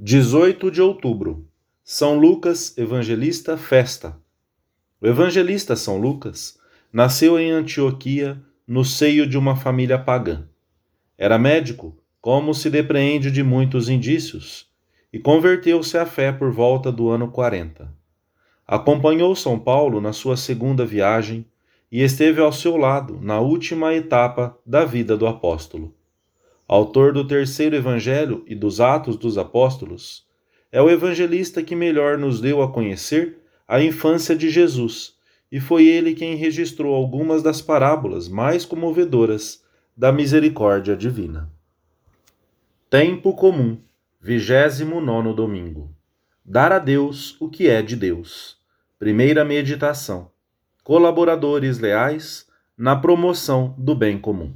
18 de outubro. São Lucas, evangelista, festa. O evangelista São Lucas nasceu em Antioquia, no seio de uma família pagã. Era médico, como se depreende de muitos indícios, e converteu-se à fé por volta do ano 40. Acompanhou São Paulo na sua segunda viagem e esteve ao seu lado na última etapa da vida do apóstolo autor do terceiro evangelho e dos Atos dos Apóstolos, é o evangelista que melhor nos deu a conhecer a infância de Jesus, e foi ele quem registrou algumas das parábolas mais comovedoras da misericórdia divina. Tempo comum, vigésimo nono domingo. Dar a Deus o que é de Deus. Primeira meditação. Colaboradores leais na promoção do bem comum.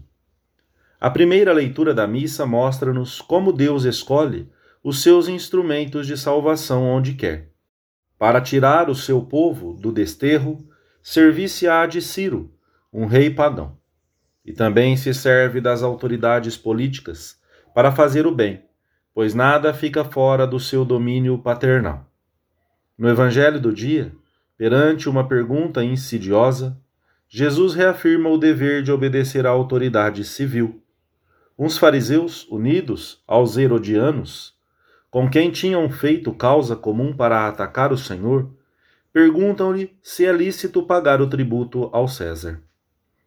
A primeira leitura da missa mostra-nos como Deus escolhe os seus instrumentos de salvação onde quer. Para tirar o seu povo do desterro, servir-se-á de Ciro, um rei pagão. E também se serve das autoridades políticas para fazer o bem, pois nada fica fora do seu domínio paternal. No Evangelho do dia, perante uma pergunta insidiosa, Jesus reafirma o dever de obedecer à autoridade civil Uns fariseus, unidos aos herodianos, com quem tinham feito causa comum para atacar o Senhor, perguntam-lhe se é lícito pagar o tributo ao César.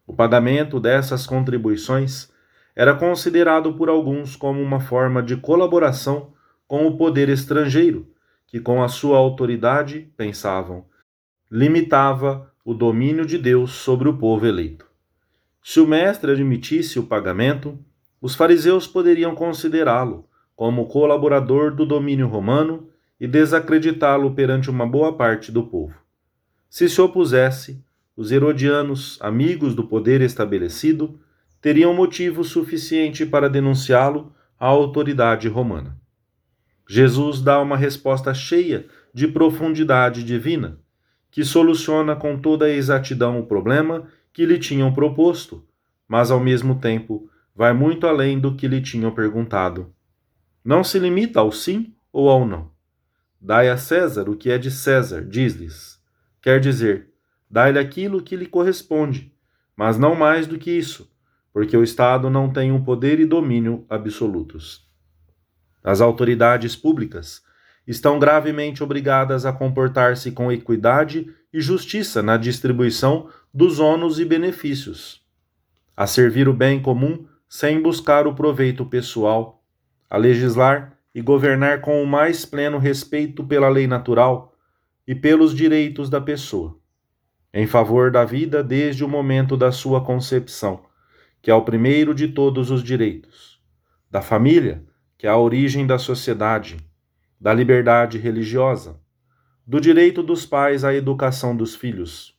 O pagamento dessas contribuições era considerado por alguns como uma forma de colaboração com o poder estrangeiro, que com a sua autoridade, pensavam, limitava o domínio de Deus sobre o povo eleito. Se o mestre admitisse o pagamento, os fariseus poderiam considerá-lo como colaborador do domínio romano e desacreditá-lo perante uma boa parte do povo. Se se opusesse, os herodianos, amigos do poder estabelecido, teriam motivo suficiente para denunciá-lo à autoridade romana. Jesus dá uma resposta cheia de profundidade divina, que soluciona com toda a exatidão o problema que lhe tinham proposto, mas ao mesmo tempo vai muito além do que lhe tinham perguntado. Não se limita ao sim ou ao não. Dai a César o que é de César, diz-lhes. Quer dizer, dai-lhe aquilo que lhe corresponde, mas não mais do que isso, porque o Estado não tem um poder e domínio absolutos. As autoridades públicas estão gravemente obrigadas a comportar-se com equidade e justiça na distribuição dos ônus e benefícios, a servir o bem comum sem buscar o proveito pessoal, a legislar e governar com o mais pleno respeito pela lei natural e pelos direitos da pessoa, em favor da vida desde o momento da sua concepção, que é o primeiro de todos os direitos, da família, que é a origem da sociedade, da liberdade religiosa, do direito dos pais à educação dos filhos.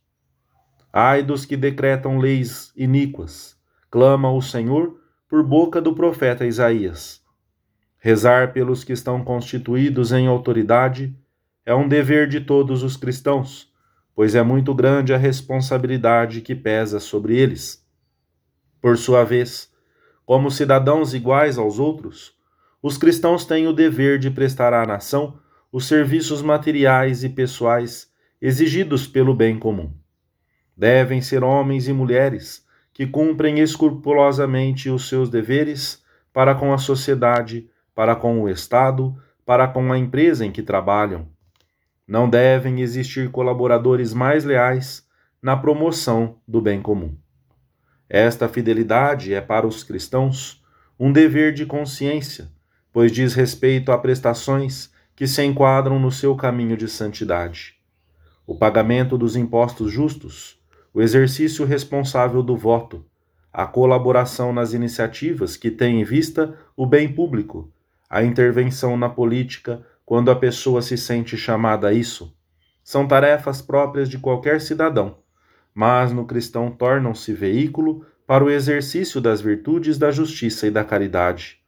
Ai dos que decretam leis iníquas, clama o Senhor por boca do profeta Isaías. Rezar pelos que estão constituídos em autoridade é um dever de todos os cristãos, pois é muito grande a responsabilidade que pesa sobre eles. Por sua vez, como cidadãos iguais aos outros, os cristãos têm o dever de prestar à nação os serviços materiais e pessoais exigidos pelo bem comum. Devem ser homens e mulheres que cumprem escrupulosamente os seus deveres para com a sociedade, para com o Estado, para com a empresa em que trabalham. Não devem existir colaboradores mais leais na promoção do bem comum. Esta fidelidade é para os cristãos um dever de consciência, pois diz respeito a prestações que se enquadram no seu caminho de santidade. O pagamento dos impostos justos, o exercício responsável do voto, a colaboração nas iniciativas que têm em vista o bem público, a intervenção na política quando a pessoa se sente chamada a isso, são tarefas próprias de qualquer cidadão, mas no cristão tornam-se veículo para o exercício das virtudes da justiça e da caridade.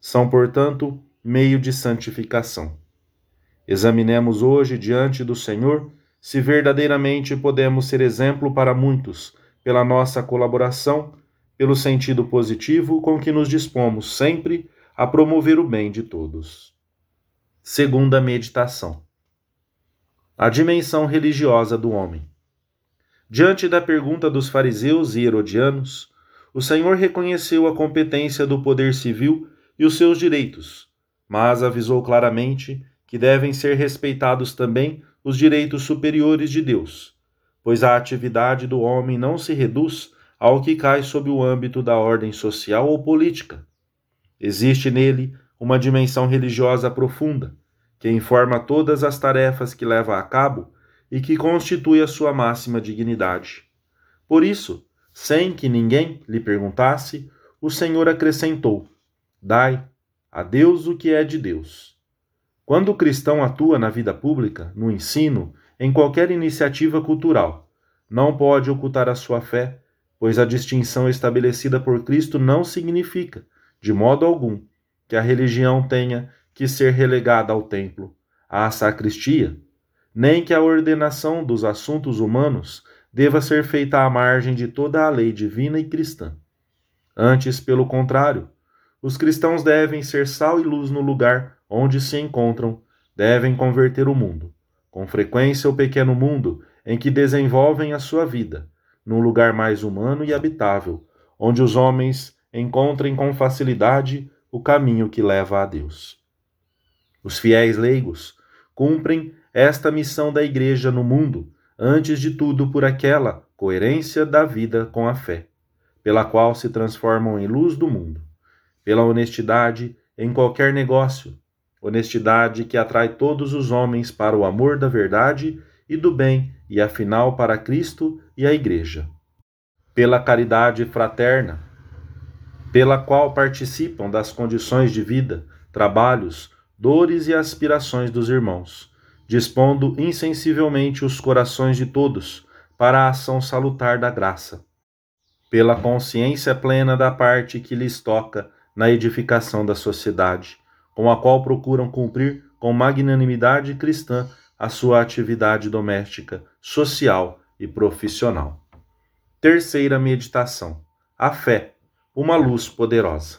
São, portanto, meio de santificação. Examinemos hoje diante do Senhor se verdadeiramente podemos ser exemplo para muitos pela nossa colaboração, pelo sentido positivo com que nos dispomos sempre a promover o bem de todos. Segunda meditação. A dimensão religiosa do homem. Diante da pergunta dos fariseus e herodianos, o Senhor reconheceu a competência do poder civil e os seus direitos, mas avisou claramente que devem ser respeitados também os direitos superiores de Deus, pois a atividade do homem não se reduz ao que cai sob o âmbito da ordem social ou política. Existe nele uma dimensão religiosa profunda, que informa todas as tarefas que leva a cabo e que constitui a sua máxima dignidade. Por isso, sem que ninguém lhe perguntasse, o Senhor acrescentou: Dai a Deus o que é de Deus. Quando o cristão atua na vida pública, no ensino, em qualquer iniciativa cultural, não pode ocultar a sua fé, pois a distinção estabelecida por Cristo não significa, de modo algum, que a religião tenha que ser relegada ao templo, à sacristia, nem que a ordenação dos assuntos humanos deva ser feita à margem de toda a lei divina e cristã. Antes, pelo contrário, os cristãos devem ser sal e luz no lugar onde se encontram, devem converter o mundo, com frequência o pequeno mundo em que desenvolvem a sua vida, num lugar mais humano e habitável, onde os homens encontrem com facilidade o caminho que leva a Deus. Os fiéis leigos cumprem esta missão da Igreja no mundo, antes de tudo por aquela coerência da vida com a fé, pela qual se transformam em luz do mundo, pela honestidade em qualquer negócio, honestidade que atrai todos os homens para o amor da verdade e do bem e afinal para Cristo e a Igreja, pela caridade fraterna, pela qual participam das condições de vida, trabalhos, dores e aspirações dos irmãos, dispondo insensivelmente os corações de todos para a ação salutar da graça, pela consciência plena da parte que lhes toca na edificação da sociedade, com a qual procuram cumprir com magnanimidade cristã a sua atividade doméstica, social e profissional. Terceira meditação: a fé uma luz poderosa.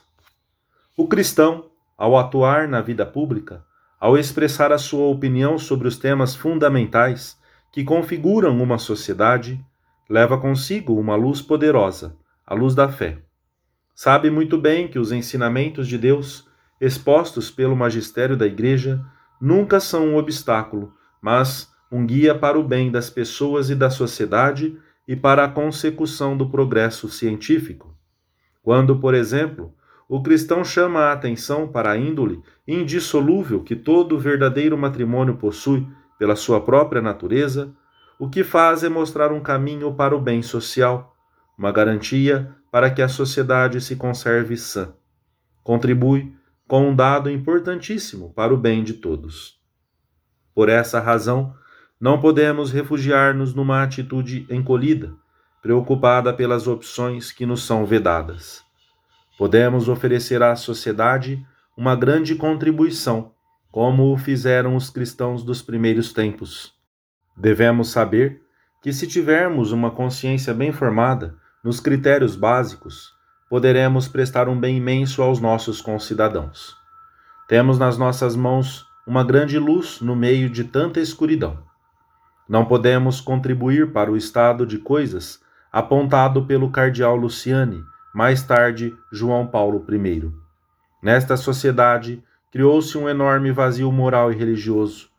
O cristão, ao atuar na vida pública, ao expressar a sua opinião sobre os temas fundamentais que configuram uma sociedade, leva consigo uma luz poderosa, a luz da fé. Sabe muito bem que os ensinamentos de Deus, expostos pelo magistério da Igreja, nunca são um obstáculo, mas um guia para o bem das pessoas e da sociedade e para a consecução do progresso científico. Quando, por exemplo, o cristão chama a atenção para a índole indissolúvel que todo verdadeiro matrimônio possui pela sua própria natureza, o que faz é mostrar um caminho para o bem social, uma garantia para que a sociedade se conserve sã. Contribui com um dado importantíssimo para o bem de todos. Por essa razão, não podemos refugiar-nos numa atitude encolhida, preocupada pelas opções que nos são vedadas. Podemos oferecer à sociedade uma grande contribuição, como o fizeram os cristãos dos primeiros tempos. Devemos saber que, se tivermos uma consciência bem formada nos critérios básicos, poderemos prestar um bem imenso aos nossos concidadãos. Temos nas nossas mãos uma grande luz no meio de tanta escuridão. Não podemos contribuir para o estado de coisas apontado pelo cardeal Luciani, mais tarde João Paulo I. Nesta sociedade, criou-se um enorme vazio moral e religioso.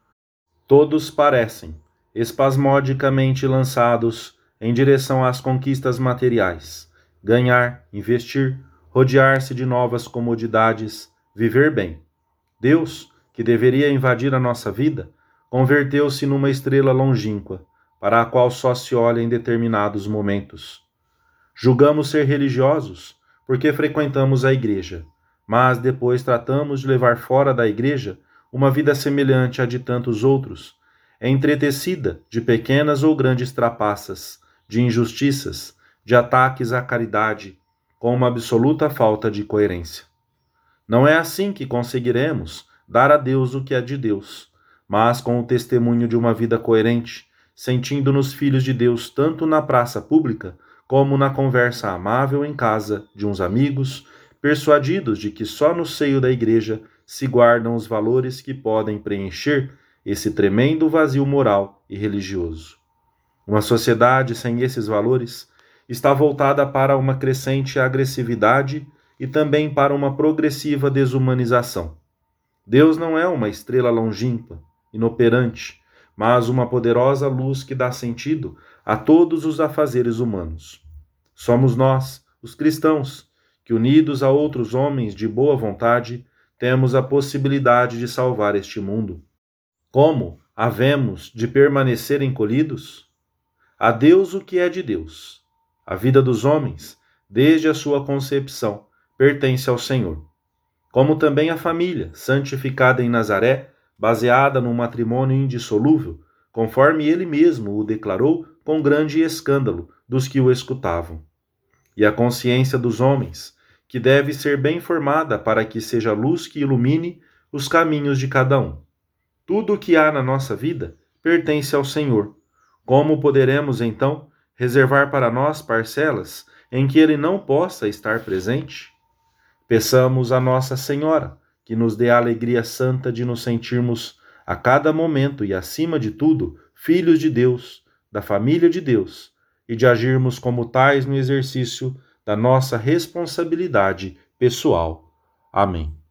Todos parecem espasmodicamente lançados em direção às conquistas materiais, ganhar, investir, rodear-se de novas comodidades, viver bem. Deus, que deveria invadir a nossa vida, converteu-se numa estrela longínqua, para a qual só se olha em determinados momentos. Julgamos ser religiosos porque frequentamos a igreja, mas depois tratamos de levar fora da igreja uma vida semelhante à de tantos outros, entretecida de pequenas ou grandes trapaças, de injustiças, de ataques à caridade, com uma absoluta falta de coerência. Não é assim que conseguiremos dar a Deus o que é de Deus, mas com o testemunho de uma vida coerente, sentindo-nos filhos de Deus tanto na praça pública como na conversa amável em casa de uns amigos, persuadidos de que só no seio da igreja se guardam os valores que podem preencher esse tremendo vazio moral e religioso. Uma sociedade sem esses valores está voltada para uma crescente agressividade e também para uma progressiva desumanização. Deus não é uma estrela longínqua, inoperante, mas uma poderosa luz que dá sentido a todos os afazeres humanos. Somos nós, os cristãos, que, unidos a outros homens de boa vontade, temos a possibilidade de salvar este mundo. Como havemos de permanecer encolhidos? A Deus o que é de Deus. A vida dos homens, desde a sua concepção, pertence ao Senhor. Como também a família, santificada em Nazaré, baseada num matrimônio indissolúvel, conforme ele mesmo o declarou com grande escândalo dos que o escutavam. E a consciência dos homens, que deve ser bem formada para que seja luz que ilumine os caminhos de cada um. Tudo o que há na nossa vida pertence ao Senhor. Como poderemos, então, reservar para nós parcelas em que ele não possa estar presente? Peçamos a Nossa Senhora que nos dê a alegria santa de nos sentirmos a cada momento e, acima de tudo, filhos de Deus, da família de Deus, e de agirmos como tais no exercício da nossa responsabilidade pessoal. Amém.